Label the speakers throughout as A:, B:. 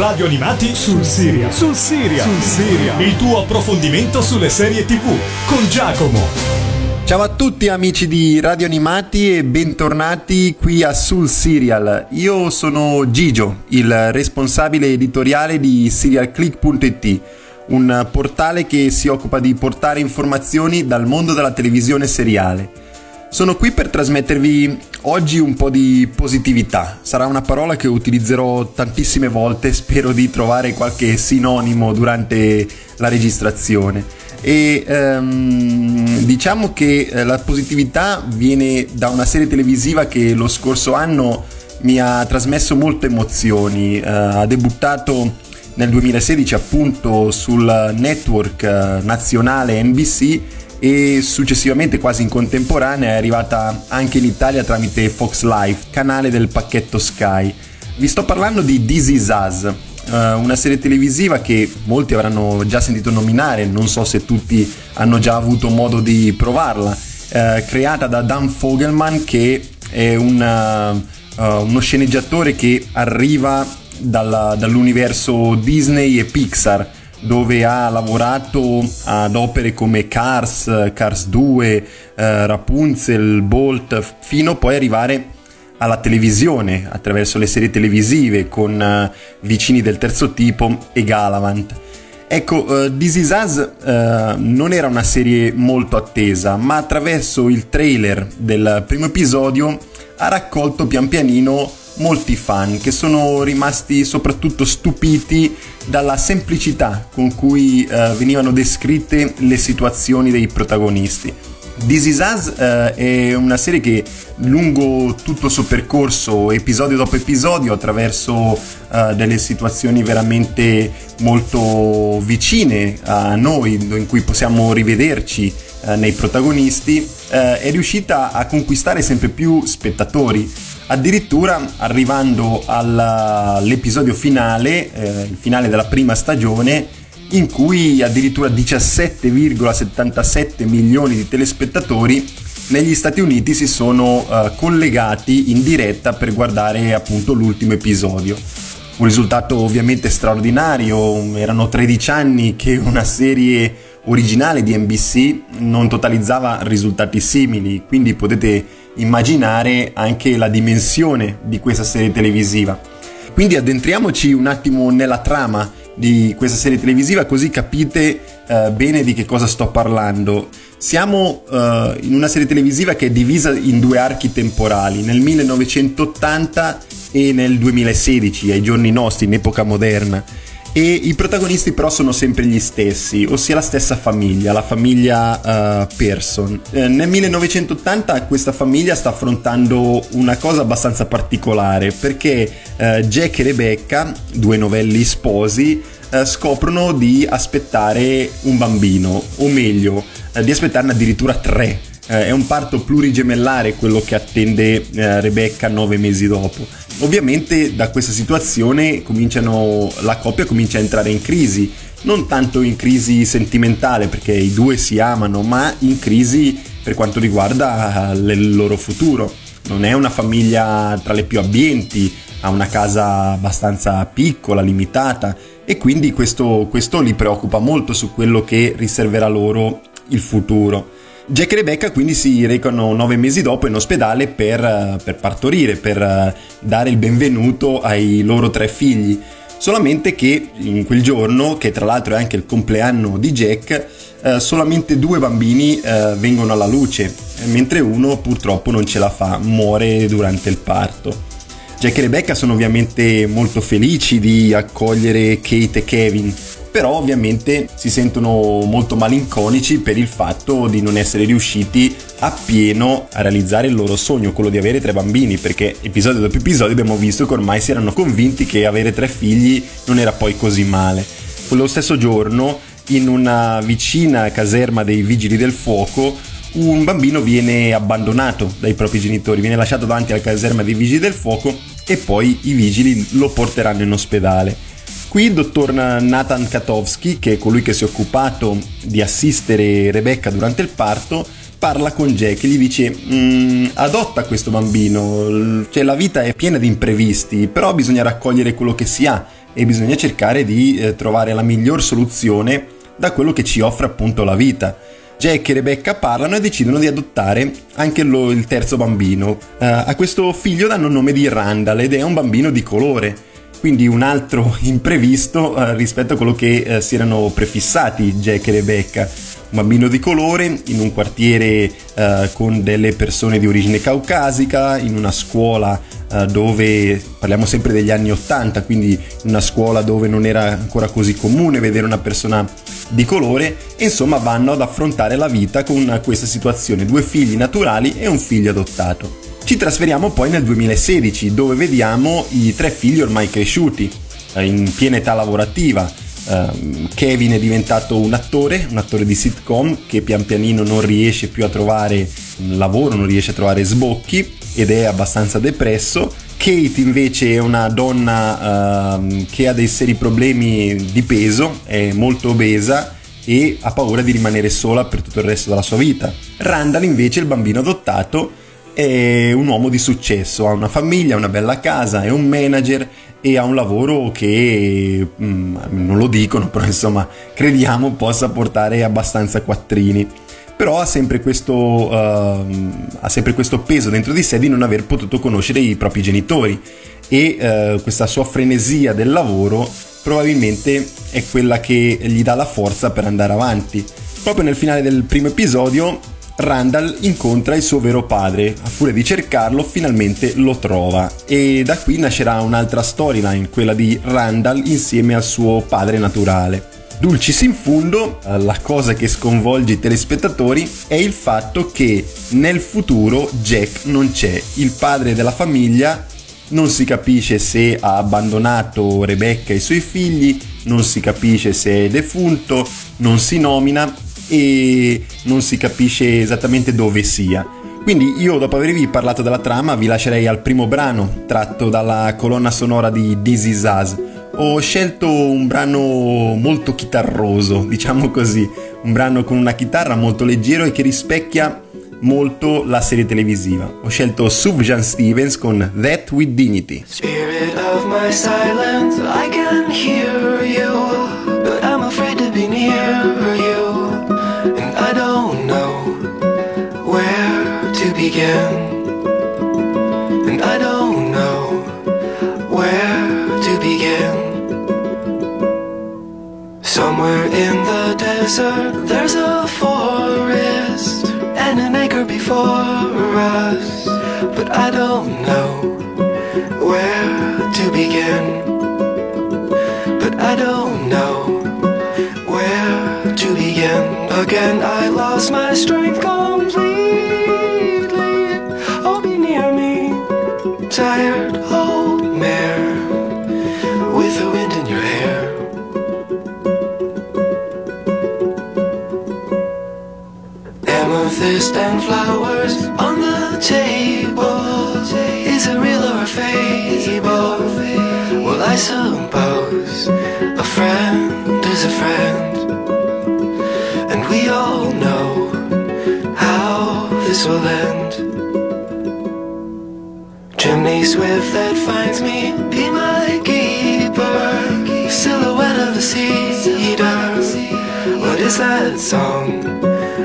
A: Radio Animati sul Siria. Sul Siria. Sul Siria. Il tuo approfondimento sulle serie TV con Giacomo.
B: Ciao a tutti amici di Radio Animati e bentornati qui a Sul Serial. Io sono Gigio, il responsabile editoriale di serialclick.it, un portale che si occupa di portare informazioni dal mondo della televisione seriale. Sono qui per trasmettervi oggi un po' di positività. Sarà una parola che utilizzerò tantissime volte, spero di trovare qualche sinonimo durante la registrazione. E um, diciamo che eh, la positività viene da una serie televisiva che lo scorso anno mi ha trasmesso molte emozioni. Uh, ha debuttato nel 2016 appunto sul network uh, nazionale NBC e successivamente quasi in contemporanea è arrivata anche in Italia tramite Fox Life, canale del pacchetto Sky. Vi sto parlando di This Is Us, uh, una serie televisiva che molti avranno già sentito nominare, non so se tutti hanno già avuto modo di provarla, uh, creata da Dan Fogelman che è una, uh, uno sceneggiatore che arriva dalla, dall'universo Disney e Pixar dove ha lavorato ad opere come Cars, Cars 2, eh, Rapunzel, Bolt, fino poi arrivare alla televisione attraverso le serie televisive con eh, Vicini del terzo tipo e Galavant. Ecco, uh, This Is Us uh, non era una serie molto attesa, ma attraverso il trailer del primo episodio ha raccolto pian pianino molti fan che sono rimasti soprattutto stupiti dalla semplicità con cui uh, venivano descritte le situazioni dei protagonisti. This Is Us uh, è una serie che lungo tutto il suo percorso, episodio dopo episodio, attraverso uh, delle situazioni veramente molto vicine a noi, in cui possiamo rivederci uh, nei protagonisti, è riuscita a conquistare sempre più spettatori addirittura arrivando all'episodio finale, eh, il finale della prima stagione, in cui addirittura 17,77 milioni di telespettatori negli Stati Uniti si sono uh, collegati in diretta per guardare appunto l'ultimo episodio. Un risultato ovviamente straordinario, erano 13 anni che una serie originale di NBC non totalizzava risultati simili, quindi potete immaginare anche la dimensione di questa serie televisiva. Quindi addentriamoci un attimo nella trama di questa serie televisiva così capite uh, bene di che cosa sto parlando. Siamo uh, in una serie televisiva che è divisa in due archi temporali, nel 1980 e nel 2016, ai giorni nostri, in epoca moderna e i protagonisti però sono sempre gli stessi, ossia la stessa famiglia, la famiglia uh, Pearson. Eh, nel 1980 questa famiglia sta affrontando una cosa abbastanza particolare perché uh, Jack e Rebecca, due novelli sposi, uh, scoprono di aspettare un bambino, o meglio, di aspettarne addirittura tre eh, è un parto plurigemellare quello che attende eh, Rebecca nove mesi dopo. Ovviamente da questa situazione la coppia comincia a entrare in crisi, non tanto in crisi sentimentale perché i due si amano, ma in crisi per quanto riguarda il loro futuro. Non è una famiglia tra le più abbienti, ha una casa abbastanza piccola, limitata e quindi questo, questo li preoccupa molto su quello che riserverà loro il futuro. Jack e Rebecca quindi si recano nove mesi dopo in ospedale per, per partorire, per eh, dare il benvenuto ai loro tre figli. Solamente che in quel giorno, che tra l'altro è anche il compleanno di Jack, eh, solamente due bambini eh, vengono alla luce, mentre uno purtroppo non ce la fa, muore durante il parto. Jack e Rebecca sono ovviamente molto felici di accogliere Kate e Kevin, però ovviamente si sentono molto malinconici per il fatto di non essere riusciti appieno a realizzare il loro sogno, quello di avere tre bambini, perché episodio dopo episodio abbiamo visto che ormai si erano convinti che avere tre figli non era poi così male. Quello stesso giorno, in una vicina caserma dei vigili del fuoco, un bambino viene abbandonato dai propri genitori, viene lasciato davanti alla caserma dei vigili del fuoco e poi i vigili lo porteranno in ospedale. Qui il dottor Nathan Katowski, che è colui che si è occupato di assistere Rebecca durante il parto, parla con Jack e gli dice mm, adotta questo bambino, cioè la vita è piena di imprevisti, però bisogna raccogliere quello che si ha e bisogna cercare di eh, trovare la miglior soluzione da quello che ci offre appunto la vita. Jack e Rebecca parlano e decidono di adottare anche lo, il terzo bambino. Uh, a questo figlio danno il nome di Randall ed è un bambino di colore, quindi un altro imprevisto uh, rispetto a quello che uh, si erano prefissati Jack e Rebecca. Un bambino di colore in un quartiere con delle persone di origine caucasica, in una scuola dove parliamo sempre degli anni 80, quindi una scuola dove non era ancora così comune vedere una persona di colore insomma vanno ad affrontare la vita con questa situazione, due figli naturali e un figlio adottato. Ci trasferiamo poi nel 2016 dove vediamo i tre figli ormai cresciuti, eh, in piena età lavorativa. Uh, Kevin è diventato un attore, un attore di sitcom che pian pianino non riesce più a trovare lavoro, non riesce a trovare sbocchi ed è abbastanza depresso. Kate invece è una donna uh, che ha dei seri problemi di peso, è molto obesa e ha paura di rimanere sola per tutto il resto della sua vita. Randall invece, il bambino adottato, è un uomo di successo, ha una famiglia, una bella casa, è un manager e ha un lavoro che mm, non lo dicono, però insomma crediamo possa portare abbastanza quattrini però ha sempre, questo, uh, ha sempre questo peso dentro di sé di non aver potuto conoscere i propri genitori e uh, questa sua frenesia del lavoro probabilmente è quella che gli dà la forza per andare avanti. Proprio nel finale del primo episodio Randall incontra il suo vero padre, a furia di cercarlo finalmente lo trova e da qui nascerà un'altra storyline, quella di Randall insieme al suo padre naturale. Dulcis in fundo, eh, la cosa che sconvolge i telespettatori è il fatto che nel futuro Jack non c'è, il padre della famiglia non si capisce se ha abbandonato Rebecca e i suoi figli, non si capisce se è defunto, non si nomina e non si capisce esattamente dove sia. Quindi io dopo avervi parlato della trama vi lascerei al primo brano tratto dalla colonna sonora di This Is Us ho scelto un brano molto chitarroso, diciamo così, un brano con una chitarra molto leggero e che rispecchia molto la serie televisiva. Ho scelto Sufjan Stevens con That With Dignity. Spirit of my silence, I can hear you, but I'm afraid to be near you, and I don't know where to begin. Somewhere in the desert there's a forest and an acre before us, but I don't know where to begin. But I don't know where to begin. Again, I lost my strength completely. Amethyst and flowers on the table. Is it real or a fable? Well, I suppose a friend is a friend, and we all know how this will end. Chimney swift that finds me, be my keeper. Silhouette of a cedar. What is that song?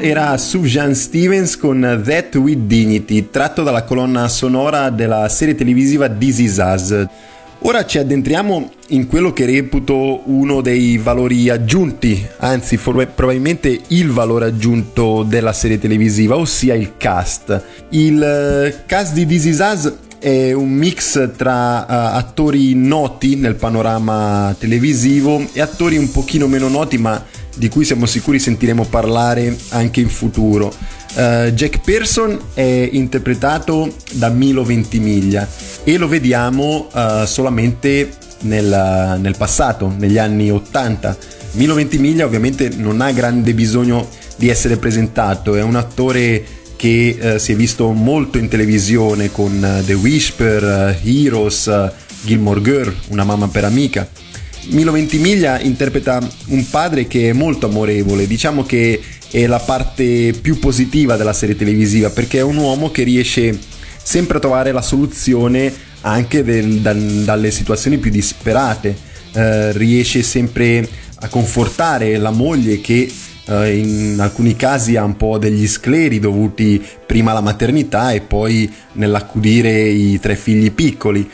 B: Era Sufjan Stevens con That With Dignity, tratto dalla colonna sonora della serie televisiva This Is Us. Ora ci addentriamo in quello che reputo uno dei valori aggiunti, anzi for- probabilmente il valore aggiunto della serie televisiva, ossia il cast. Il eh, cast di This Is Us è un mix tra uh, attori noti nel panorama televisivo e attori un pochino meno noti ma di cui siamo sicuri sentiremo parlare anche in futuro. Uh, Jack Pearson è interpretato da Milo Ventimiglia e lo vediamo uh, solamente nel, nel, passato, negli anni 80. Milo Ventimiglia ovviamente non ha grande bisogno di essere presentato, è un attore che uh, si è visto molto in televisione con The Whisper, Heroes, Gilmore Girl, Una mamma per amica Milo Ventimiglia interpreta un padre che è molto amorevole, diciamo che è la parte più positiva della serie televisiva perché è un uomo che riesce sempre a trovare la soluzione anche del, da, dalle situazioni più disperate, eh, riesce sempre a confortare la moglie che eh, in alcuni casi ha un po' degli scleri dovuti prima alla maternità e poi nell'accudire i tre figli piccoli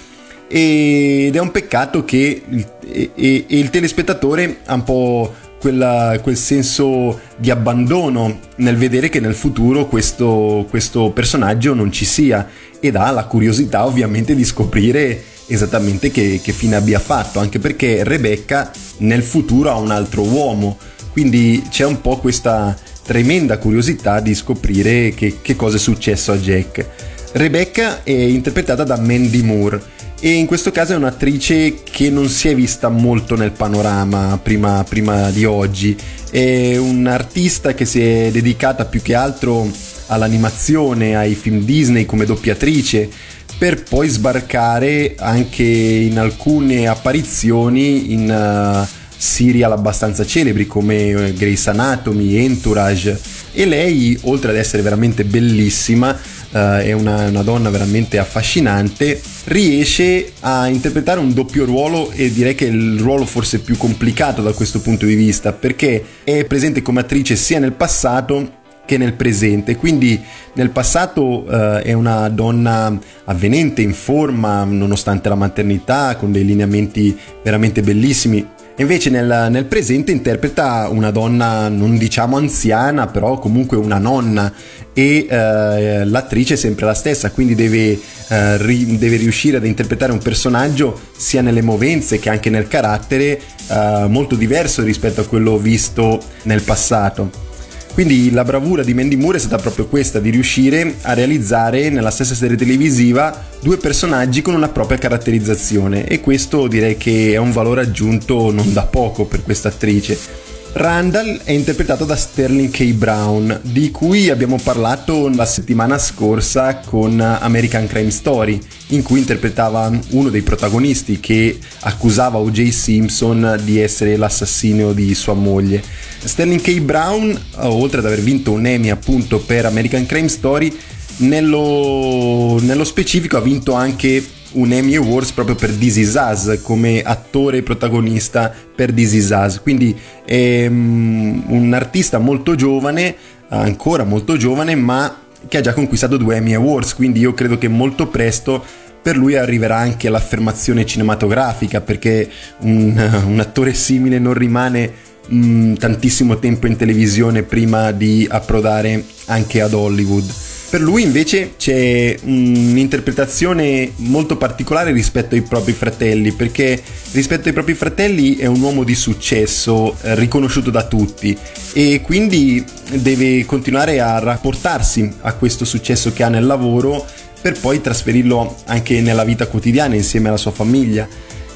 B: ed è un peccato che il, e, e il telespettatore ha un po' quella, quel senso di abbandono nel vedere che nel futuro questo, questo personaggio non ci sia. Ed ha la curiosità ovviamente di scoprire esattamente che, che fine abbia fatto, anche perché Rebecca nel futuro ha un altro uomo, quindi c'è un po' questa tremenda curiosità di scoprire che, che cosa è successo a Jack. Rebecca è interpretata da Mandy Moore e in questo caso è un'attrice che non si è vista molto nel panorama prima, prima di oggi, è un'artista che si è dedicata più che altro all'animazione, ai film Disney come doppiatrice, per poi sbarcare anche in alcune apparizioni in uh, serial abbastanza celebri come uh, Grey's Anatomy, Entourage e lei, oltre ad essere veramente bellissima, uh, è una, una, donna veramente affascinante, riesce a interpretare un doppio ruolo e direi che è il ruolo forse più complicato da questo punto di vista perché è presente come attrice sia nel passato che nel presente. Quindi nel passato uh, è una donna avvenente, in forma, nonostante la maternità, con dei lineamenti veramente bellissimi. Invece nel, nel, presente interpreta una donna non diciamo anziana, però comunque una nonna e eh, l'attrice è sempre la stessa, quindi deve, eh, ri, deve, riuscire ad interpretare un personaggio sia nelle movenze che anche nel carattere eh, molto diverso rispetto a quello visto nel passato. Quindi la bravura di Mandy Moore è stata proprio questa, di riuscire a realizzare nella stessa serie televisiva due personaggi con una propria caratterizzazione e questo direi che è un valore aggiunto non da poco per questa attrice. Randall è interpretato da Sterling K. Brown, di cui abbiamo parlato la settimana scorsa con American Crime Story, in cui interpretava uno dei protagonisti che accusava O.J. Simpson di essere l'assassino di sua moglie. Sterling K. Brown, oltre ad aver vinto un Emmy appunto per American Crime Story, nello, nello specifico ha vinto anche un Emmy Awards proprio per This Is Us come attore protagonista per This Is Us quindi è um, un artista molto giovane ancora molto giovane ma che ha già conquistato due Emmy Awards quindi io credo che molto presto per lui arriverà anche l'affermazione cinematografica perché un, un attore simile non rimane mh, tantissimo tempo in televisione prima di approdare anche ad Hollywood. Per lui invece c'è un'interpretazione molto particolare rispetto ai propri fratelli, perché rispetto ai propri fratelli è un uomo di successo, eh, riconosciuto da tutti e quindi deve continuare a rapportarsi a questo successo che ha nel lavoro per poi trasferirlo anche nella vita quotidiana insieme alla sua famiglia.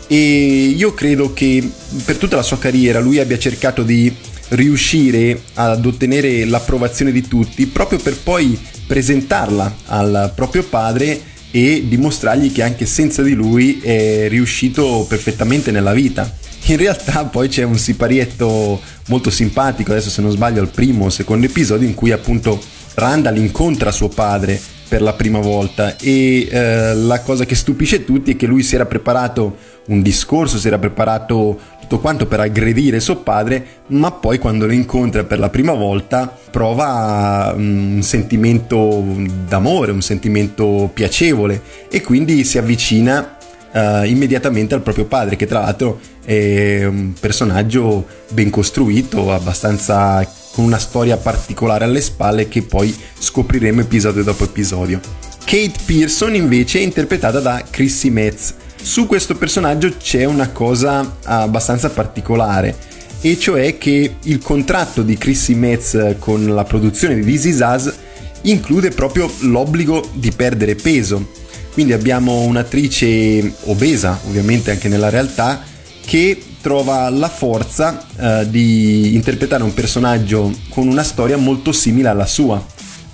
B: E io credo che per tutta la sua carriera lui abbia cercato di riuscire ad ottenere l'approvazione di tutti proprio per poi presentarla al proprio padre e dimostrargli che anche senza di lui è riuscito perfettamente nella vita. In realtà poi c'è un siparietto molto simpatico, adesso se non sbaglio al primo o secondo episodio, in cui appunto Randall incontra suo padre per la prima volta e eh, la cosa che stupisce tutti è che lui si era preparato un discorso, si era preparato tutto quanto per aggredire suo padre, ma poi quando lo incontra per la prima volta prova mm, un sentimento d'amore, un sentimento piacevole e quindi si avvicina uh, immediatamente al proprio padre, che tra l'altro è un personaggio ben costruito, abbastanza con una storia particolare alle spalle che poi scopriremo episodio dopo episodio. Kate Pearson invece è interpretata da Chrissy Metz. Su questo personaggio c'è una cosa abbastanza particolare, e cioè che il contratto di Chrissy Metz con la produzione di This Is Us include proprio l'obbligo di perdere peso. Quindi abbiamo un'attrice obesa, ovviamente anche nella realtà, che trova la forza eh, di interpretare un personaggio con una storia molto simile alla sua.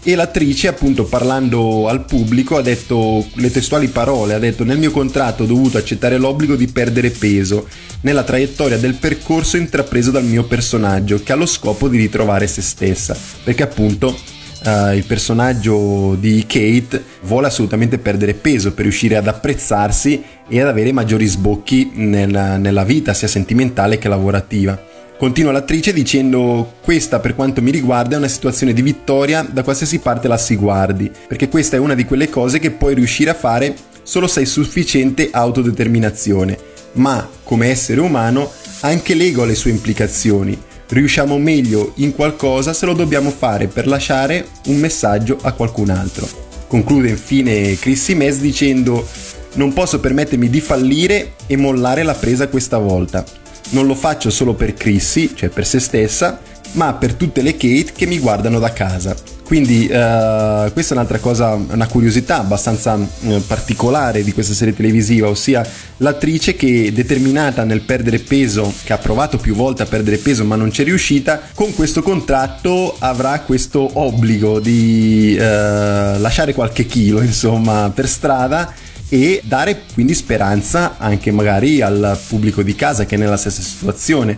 B: E l'attrice, appunto, parlando al pubblico, ha detto le testuali parole: ha detto nel mio contratto ho dovuto accettare l'obbligo di perdere peso nella traiettoria del percorso intrapreso dal mio personaggio, che ha lo scopo di ritrovare se stessa. Perché appunto uh, il personaggio di Kate vuole assolutamente perdere peso per riuscire ad apprezzarsi e ad avere maggiori sbocchi nella, nella vita, sia sentimentale che lavorativa. Continua l'attrice dicendo questa per quanto mi riguarda è una situazione di vittoria da qualsiasi parte la si guardi, perché questa è una di quelle cose che puoi riuscire a fare solo se hai sufficiente autodeterminazione, ma come essere umano anche l'ego ha le sue implicazioni riusciamo meglio in qualcosa se lo dobbiamo fare per lasciare un messaggio a qualcun altro. Conclude infine Chrissy Mess dicendo non posso permettermi di fallire e mollare la presa questa volta. Non lo faccio solo per Chrissy, cioè per se stessa, ma per tutte le Kate che mi guardano da casa. Quindi uh, questa è un'altra cosa, una curiosità abbastanza uh, particolare di questa serie televisiva, ossia l'attrice che determinata nel perdere peso, che ha provato più volte a perdere peso ma non c'è riuscita, con questo contratto avrà questo obbligo di uh, lasciare qualche chilo insomma per strada e dare quindi speranza anche magari al pubblico di casa che è nella stessa situazione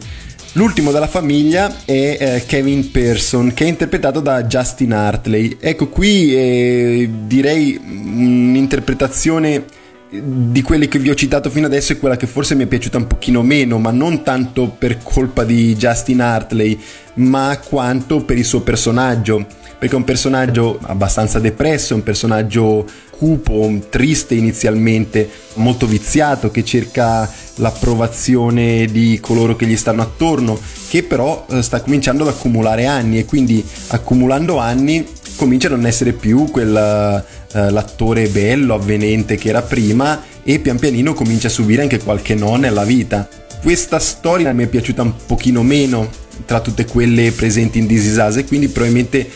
B: L'ultimo della famiglia è eh, Kevin Pearson, che è interpretato da Justin Hartley. Ecco, qui eh, direi un'interpretazione di quelle che vi ho citato fino adesso è quella che forse mi è piaciuta un pochino meno, ma non tanto per colpa di Justin Hartley, ma quanto per il suo personaggio, perché è un personaggio abbastanza depresso, un personaggio cupo, triste inizialmente, molto viziato, che cerca l'approvazione di coloro che gli stanno attorno, che però eh, sta cominciando ad accumulare anni e quindi accumulando anni comincia a non essere più quel uh, l'attore bello, avvenente che era prima e pian pianino comincia a subire anche qualche no nella vita. Questa storia mi è piaciuta un pochino meno tra tutte quelle presenti in This Is Us e quindi probabilmente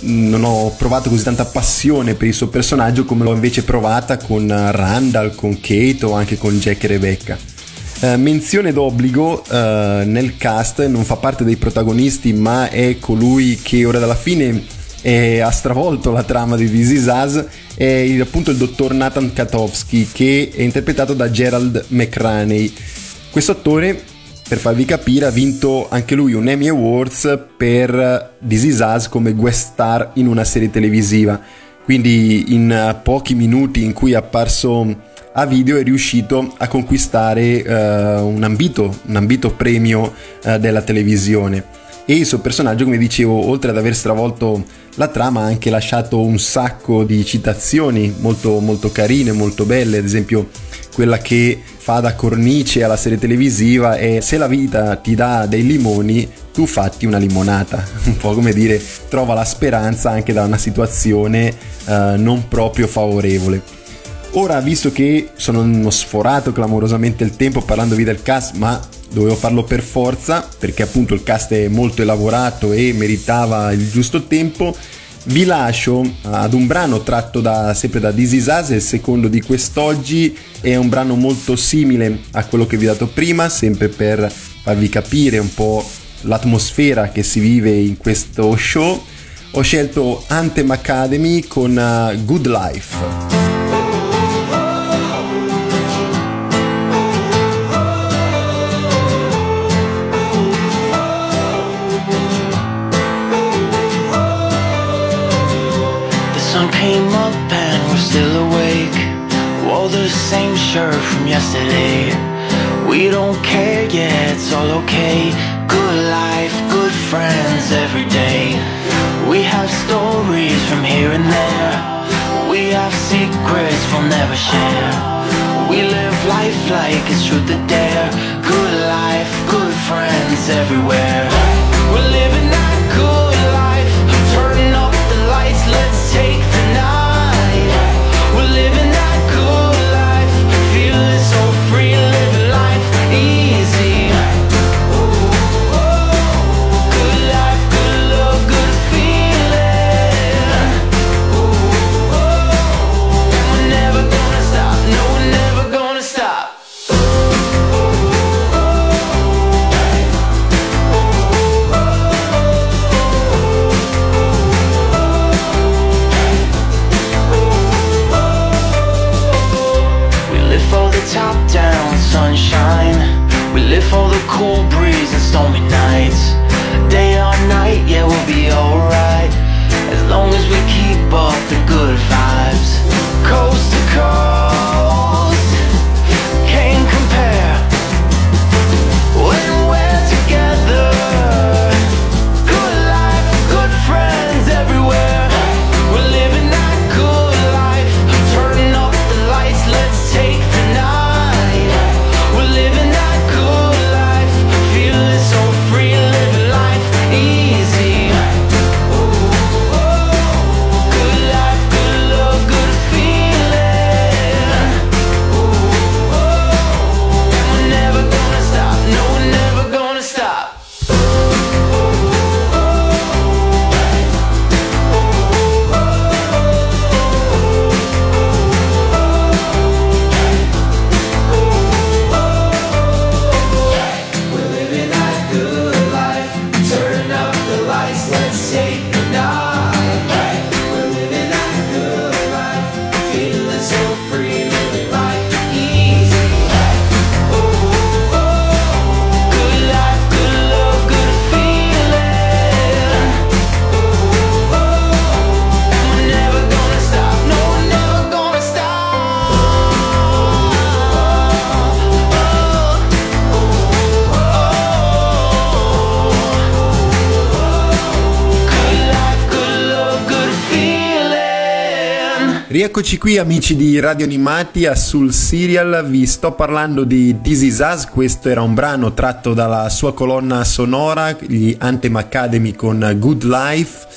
B: non ho provato così tanta passione per il suo personaggio come l'ho invece provata con Randall, con Kate o anche con Jack e Rebecca. Uh, menzione d'obbligo uh, nel cast, non fa parte dei protagonisti, ma è colui che ora dalla fine è, ha stravolto la trama di This Is Us, è il, appunto il dottor Nathan Katowski, che è interpretato da Gerald McRaney. Questo attore per farvi capire, ha vinto anche lui un Emmy Awards per This Is Us come guest star in una serie televisiva. Quindi in pochi minuti in cui è apparso a video è riuscito a conquistare uh, un, ambito, un ambito premio uh, della televisione. E il suo personaggio, come dicevo, oltre ad aver stravolto la trama, ha anche lasciato un sacco di citazioni molto, molto carine, molto belle, ad esempio quella che fa da cornice alla serie televisiva è se la vita ti dà dei limoni, tu fatti una limonata, un po' come dire trova la speranza anche da una situazione eh, non proprio favorevole. Ora, visto che sono sforato clamorosamente il tempo parlandovi del cast, ma dovevo farlo per forza perché appunto il cast è molto elaborato e meritava il giusto tempo. Vi lascio ad un brano tratto da, sempre da This Is Us, il secondo di quest'oggi. È un brano molto simile a quello che vi ho dato prima sempre per farvi capire un po' l'atmosfera che si vive in questo show. Ho scelto Anthem Academy con uh, Good Life
C: came up and we're still awake. Wore the same shirt from yesterday. We don't care, yeah, it's all okay. Good life, good friends every day. We have stories from here and there. We have secrets we'll never share. We live life like it's truth or dare. Good life, good friends everywhere. We're living
B: Rieccoci qui amici di Radio Animati a Sul Serial, vi sto parlando di This Is Us, questo era un brano tratto dalla sua colonna sonora, gli Anthem Academy con Good Life.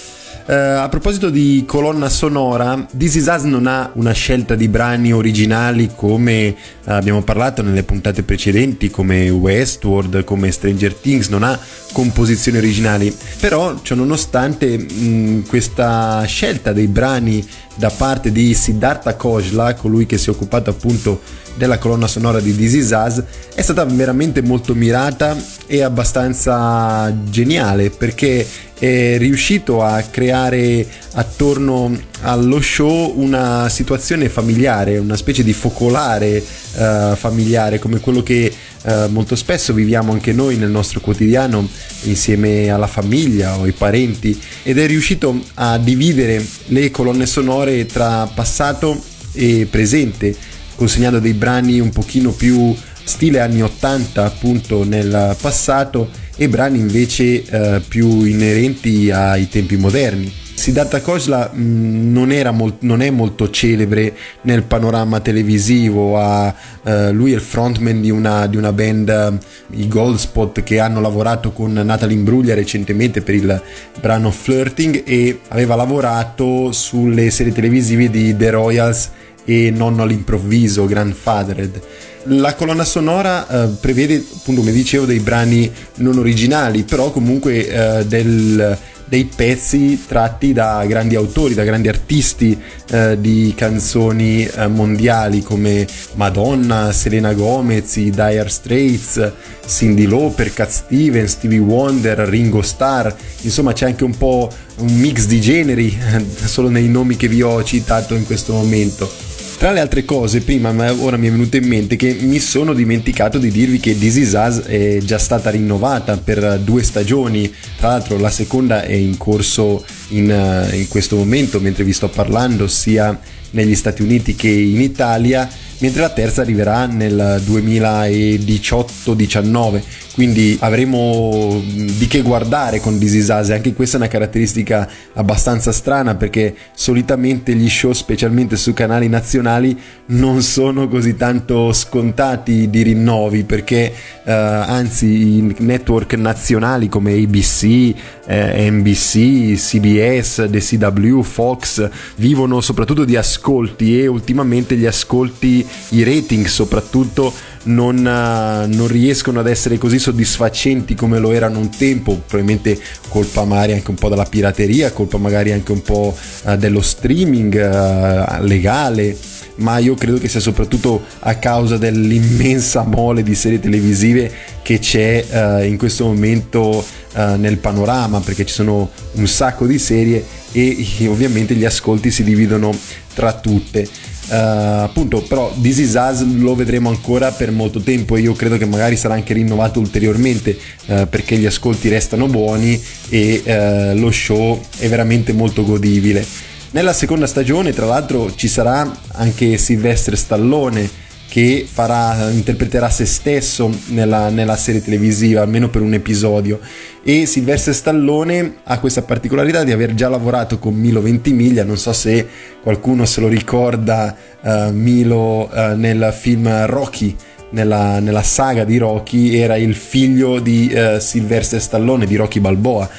B: Eh, a proposito di colonna sonora, This Is Us non ha una scelta di brani originali come eh, abbiamo parlato nelle puntate precedenti, come Westworld, come Stranger Things, non ha composizioni originali, però ciononostante mh, questa scelta dei brani da parte di Siddhartha Kojla, colui che si è occupato appunto della colonna sonora di This Is Us, è stata veramente molto mirata e abbastanza geniale perché è riuscito a creare attorno allo show una situazione familiare, una specie di focolare eh, familiare come quello che eh, molto spesso viviamo anche noi nel nostro quotidiano insieme alla famiglia o ai parenti. Ed è riuscito a dividere le colonne sonore tra passato e presente consegnando dei brani un pochino più stile anni 80 appunto nel passato e brani invece eh, più inerenti ai tempi moderni. Siddhartha Kosla mh, non, molt- non, è molto celebre nel panorama televisivo, ha, eh, lui è il frontman di una, di una band, i Goldspot, che hanno lavorato con Natalie Imbruglia recentemente per il brano Flirting e aveva lavorato sulle serie televisive di The Royals e Nonno all'improvviso, Grandfathered. La colonna sonora eh, prevede, appunto, come dicevo, dei brani non originali, però comunque eh, del dei pezzi tratti da grandi autori, da grandi artisti eh, di canzoni eh, mondiali come Madonna, Selena Gomez, i Dire Straits, Cindy Lauper, Cat Stevens, Stevie Wonder, Ringo Starr, insomma c'è anche un po' un mix di generi solo nei nomi che vi ho citato in questo momento. Tra le altre cose, prima ora mi è venuto in mente che mi sono dimenticato di dirvi che This Is Us è già stata rinnovata per due stagioni, tra l'altro la seconda è in corso in, eh, in questo momento mentre vi sto parlando sia negli Stati Uniti che in Italia mentre la terza arriverà nel 2018-19 quindi avremo di che guardare con This Is Us. Anche questa è una caratteristica abbastanza strana perché solitamente gli show specialmente su canali nazionali non sono così tanto scontati di rinnovi perché eh, anzi i network nazionali come ABC, eh, NBC, CBS, The CW, Fox vivono soprattutto di ascolti e ultimamente gli ascolti i rating soprattutto non, uh, non, riescono ad essere così soddisfacenti come lo erano un tempo, probabilmente colpa magari anche un po' della pirateria, colpa magari anche un po' uh, dello streaming uh, legale, ma io credo che sia soprattutto a causa dell'immensa mole di serie televisive che c'è in questo momento nel panorama, perché ci sono un sacco di serie e ovviamente gli ascolti si dividono tra tutte. Uh, appunto però This Is Us lo vedremo ancora per molto tempo e io credo che magari sarà anche rinnovato ulteriormente uh, perché gli ascolti restano buoni e uh, lo show è veramente molto godibile. Nella seconda stagione tra l'altro ci sarà anche Sylvester Stallone che farà, interpreterà se stesso nella, nella, serie televisiva, almeno per un episodio. E Sylvester Stallone ha questa particolarità di aver già lavorato con Milo Ventimiglia, non so se qualcuno se lo ricorda uh, Milo uh, nel film Rocky. Nella, nella, saga di Rocky era il figlio di uh, Sylvester Stallone, di Rocky Balboa,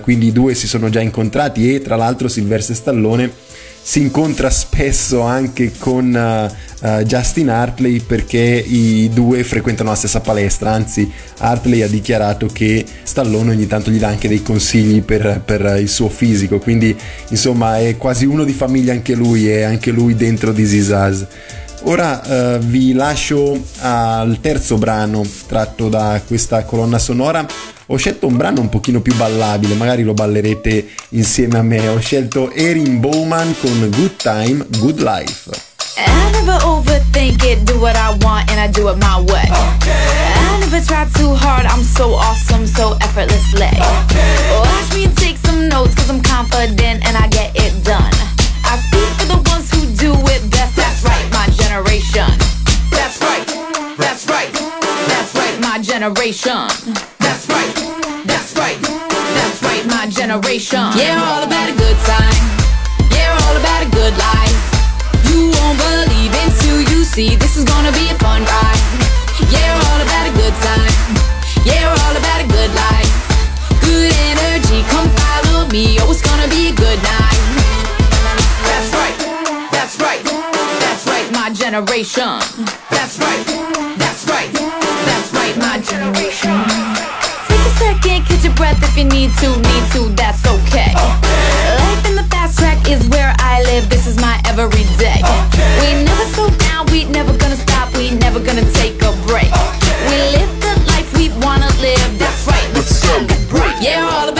B: quindi i due si sono già incontrati e tra l'altro Sylvester Stallone si incontra spesso anche con uh, uh, Justin Hartley perché i due frequentano la stessa palestra, anzi Hartley ha dichiarato che Stallone ogni tanto gli dà anche dei consigli per, per il suo fisico, quindi insomma è quasi uno di famiglia anche lui e anche lui dentro Is Us. Ora uh, vi lascio al terzo brano tratto da questa colonna sonora ho scelto un brano un pochino più ballabile, magari lo ballerete insieme a me. Ho scelto Erin Bowman con Good Time, Good Life.
D: I never overthink it, do what I want and I do it my way. Okay. I never try too hard, I'm so awesome, so effortlessly. Okay. Watch me take some notes, cause I'm confident and I get it done. I speak for the ones who do it best, that's right, that's right, that's right, my generation. That's right, that's right, that's right, my generation. generation. Yeah, all about a good time. Yeah, all about a good life. You won't believe until you see. This is gonna be a fun ride. Yeah, all about a good time. Yeah, all about a good life. Good energy, come follow me. Oh, it's gonna be a good night. That's right. That's right. That's right, my generation. That's right. That's right. That's right, my generation Take a second, catch your breath if you need to, need to, that's okay. Life in the fast track is where I live, this is my everyday. We never slow down, we never gonna stop, we never gonna take a break. We live the life we wanna live, that's right, let's celebrate. Yeah, all about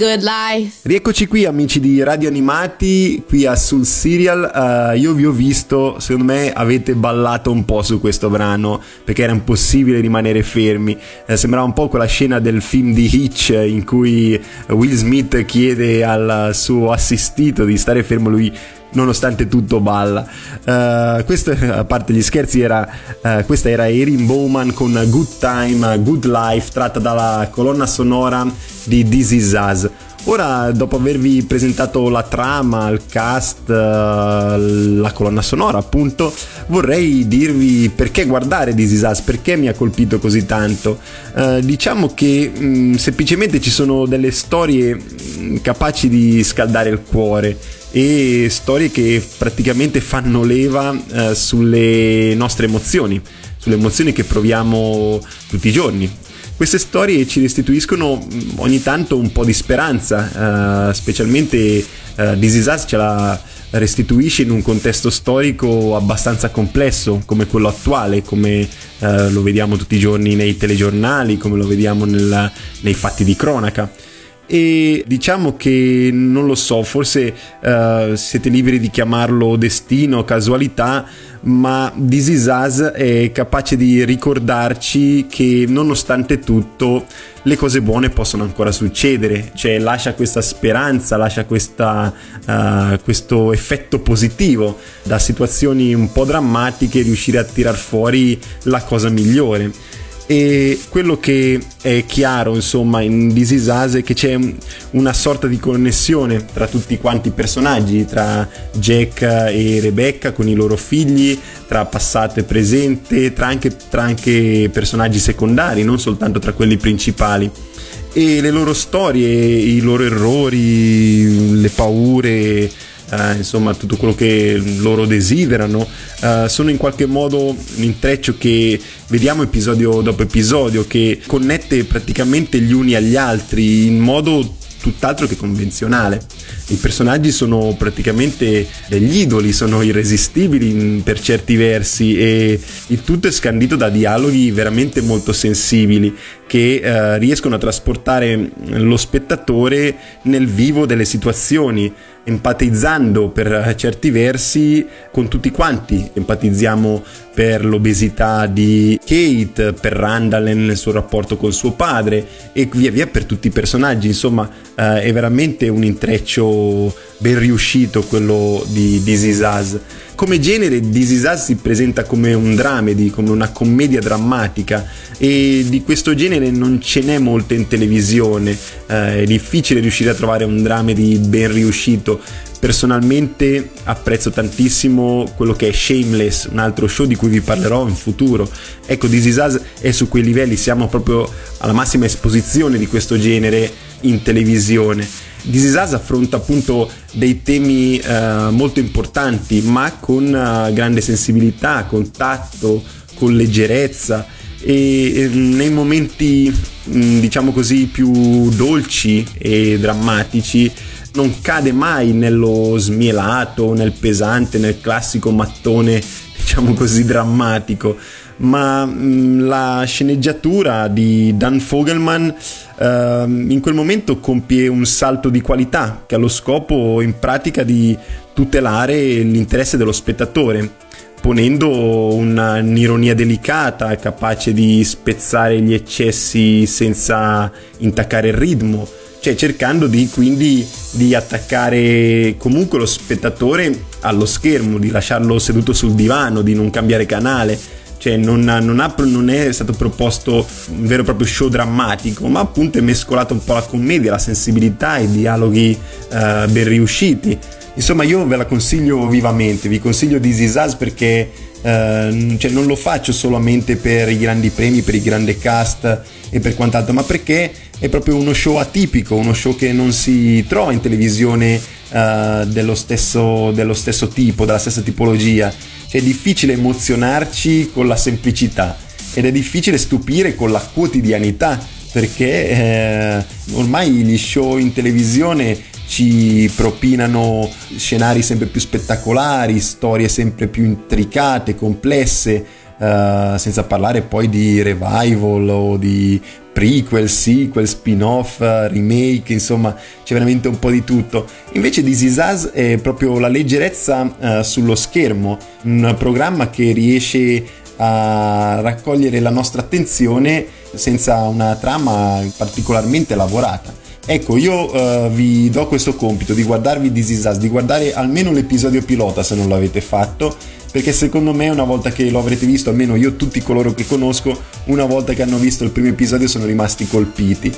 D: good life.
B: Rieccoci qui amici di Radio Animati, qui a Sul Serial, Eh, io vi ho visto, secondo me avete ballato un po' su questo brano perché era impossibile rimanere fermi, Eh, sembrava un po' quella scena del film di Hitch in cui Will Smith chiede al suo assistito di stare fermo, lui nonostante tutto balla. Eh, questo, a parte gli scherzi, era, eh, questa era Erin Bowman con Good Time, Good Life, tratta dalla colonna sonora di This Is Us. Ora, dopo avervi presentato la trama, il cast, eh, la colonna sonora, appunto, vorrei dirvi perché guardare This Is Us, perché mi ha colpito così tanto. Eh, diciamo che mh, semplicemente ci sono delle storie mh, capaci di scaldare il cuore e storie che praticamente fanno leva eh, sulle nostre emozioni, sulle emozioni che proviamo tutti i giorni. Queste storie ci restituiscono mh, ogni tanto un po' di speranza, eh, specialmente eh, This Is Us ce la restituisce in un contesto storico abbastanza complesso come quello attuale, come eh, lo vediamo tutti i giorni nei telegiornali, come lo vediamo nel- nei fatti di cronaca e diciamo che non lo so, forse eh, siete liberi di chiamarlo destino, casualità, ma This Is Us è capace di ricordarci che nonostante tutto le cose buone possono ancora succedere, cioè lascia questa speranza, lascia questa, eh, questo effetto positivo da situazioni un po' drammatiche riuscire a tirar fuori la cosa migliore e quello che è chiaro insomma in This Is Us è che c'è un- una sorta di connessione tra tutti quanti i personaggi tra Jack e Rebecca con i loro figli tra passato e presente tra anche, tra anche personaggi secondari non soltanto tra quelli principali. E le loro storie i loro errori le paure eh, insomma tutto quello che loro desiderano eh, sono in qualche modo un intreccio che vediamo episodio dopo episodio che connette praticamente gli uni agli altri in modo tutt'altro che convenzionale. I personaggi sono praticamente degli idoli, sono irresistibili per certi versi e il tutto è scandito da dialoghi veramente molto sensibili che eh, riescono a trasportare lo spettatore nel vivo delle situazioni, empatizzando per certi versi con tutti quanti. Empatizziamo per l'obesità di Kate, per Randall nel suo rapporto con suo padre e via via per tutti i personaggi. Insomma, eh, è veramente un intreccio ben riuscito quello di This Is Us. Come genere This Is Us si presenta come un dramedy, come una commedia drammatica e di questo genere non ce n'è molto in televisione, Eh, è difficile riuscire a trovare un dramedy ben riuscito. Personalmente apprezzo tantissimo quello che è Shameless, un altro show di cui vi parlerò in futuro. Ecco, This Is Us è su quei livelli, siamo proprio alla massima esposizione di questo genere in televisione. This Is Us affronta appunto dei temi eh, molto importanti, ma con eh, grande sensibilità, con tatto, con leggerezza e eh, nei momenti mh, diciamo così più dolci e drammatici non cade mai nello smielato, nel pesante, nel classico mattone diciamo così drammatico. Ma mh, la sceneggiatura di Dan Fogelman ehm, in quel momento compie un salto di qualità che ha lo scopo in pratica di tutelare l'interesse dello spettatore ponendo una- un'ironia delicata capace di spezzare gli eccessi senza intaccare il ritmo cioè cercando di quindi di attaccare comunque lo spettatore allo schermo, di lasciarlo seduto sul divano, di non cambiare canale. Cioè non, non, ha, non, è stato proposto un vero e proprio show drammatico, ma appunto è mescolato un po' la commedia, la sensibilità, i dialoghi uh, ben riusciti. Insomma, io ve la consiglio vivamente, vi consiglio This Is Us perché Uh, cioè non lo faccio solamente per i grandi premi, per i grandi cast e per quant'altro, ma perché è proprio uno show atipico, uno show che non si trova in televisione uh, dello, stesso, dello, stesso, tipo, della stessa tipologia. Cioè, è difficile emozionarci con la semplicità ed è difficile stupire con la quotidianità perché eh, ormai gli show in televisione ci propinano scenari sempre più spettacolari, storie sempre più intricate, complesse, uh, senza parlare poi di revival o di prequel, sequel, spin-off, remake, insomma c'è veramente un po' di tutto. Invece Is Us è proprio la leggerezza uh, sullo schermo, un programma che riesce a raccogliere la nostra attenzione senza una trama particolarmente lavorata. Ecco, io uh, vi do questo compito di guardarvi This Is Us, di guardare almeno l'episodio pilota se non l'avete fatto, perché secondo me una volta che lo avrete visto, almeno io tutti coloro che conosco, una volta che hanno visto il primo episodio sono rimasti colpiti.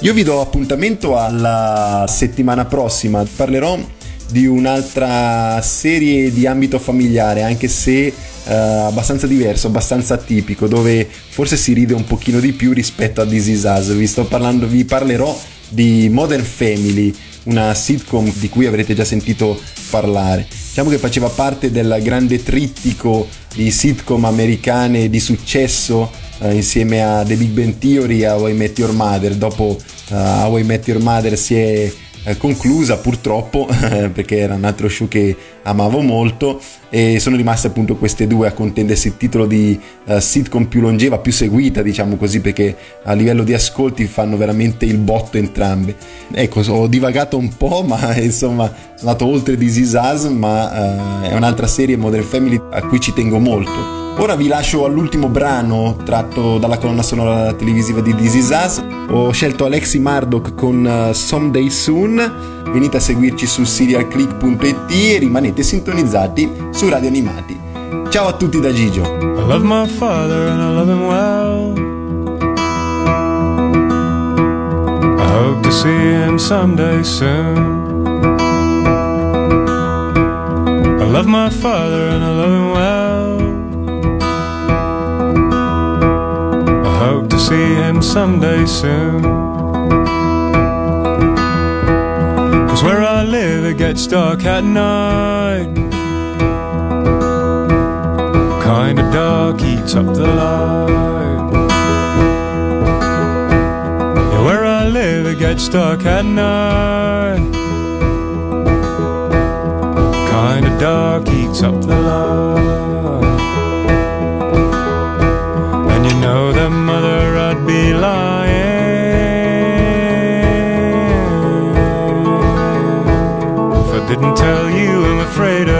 B: Io vi do appuntamento alla settimana prossima, parlerò di un'altra serie di ambito familiare, anche se uh, abbastanza diverso, abbastanza atipico, dove forse si ride un pochino di più rispetto a This Is Us. Vi sto parlando, vi parlerò di Modern Family, una sitcom di cui avrete già sentito parlare. Diciamo che faceva parte del grande trittico di sitcom americane di successo eh, insieme a The Big Bang Theory e How I Met Your Mother. Dopo uh, How I Met Your Mother si è eh, conclusa purtroppo perché era un altro show che amavo molto e sono rimaste appunto queste due a contendersi il titolo di uh, sitcom più longeva, più seguita diciamo così perché a livello di ascolti fanno veramente il botto entrambe. Ecco, ho divagato un po' ma insomma sono andato oltre This Is Us ma uh, è un'altra serie Modern Family a cui ci tengo molto. Ora vi lascio all'ultimo brano tratto dalla colonna sonora televisiva di This Is Us. Ho scelto Alexi Murdoch con uh, Someday Soon. Venite a seguirci su serialclick.it e rimanete sintonizzati su Radio Animati. Ciao a tutti da Gigio. I love my father and I love him well. I hope to see him someday soon. I love my father and I love him well. hope to see him someday soon. Cause where I live it gets dark at night. Kinda dark eats up the light. Yeah, where I live it gets dark at night. Kinda dark eats up the light. And you know that mother I'd be lying afraid of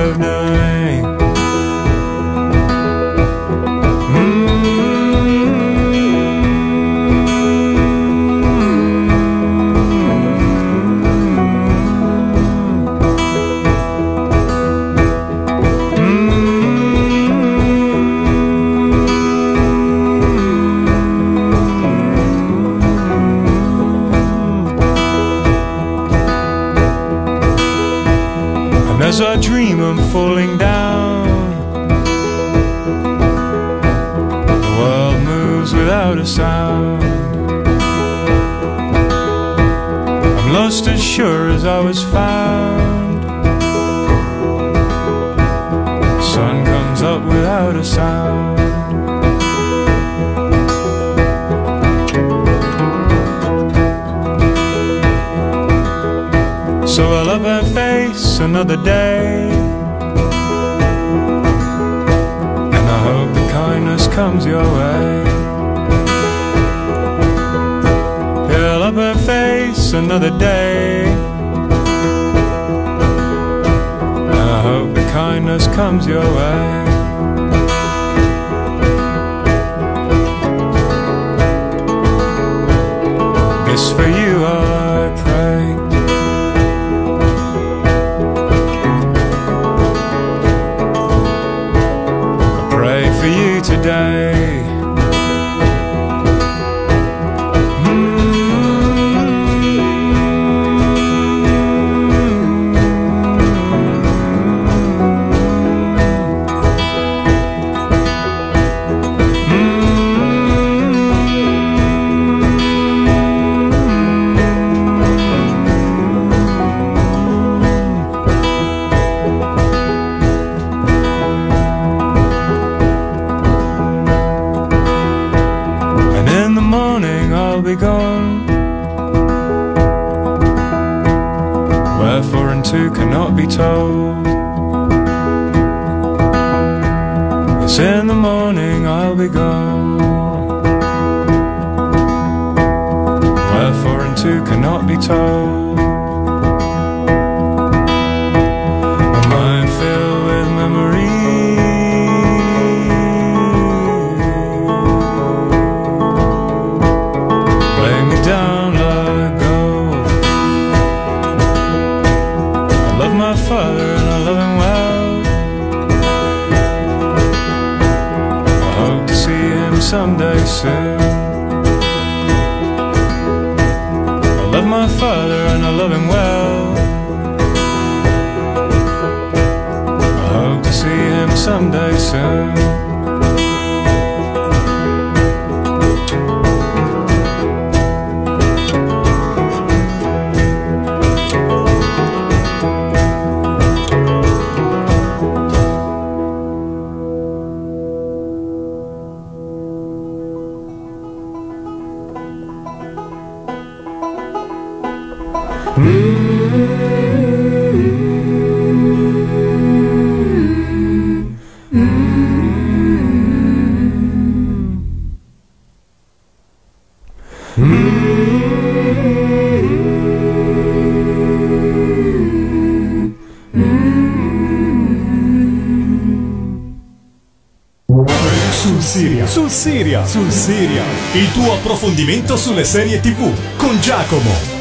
A: Il tuo approfondimento sulle serie TV con Giacomo.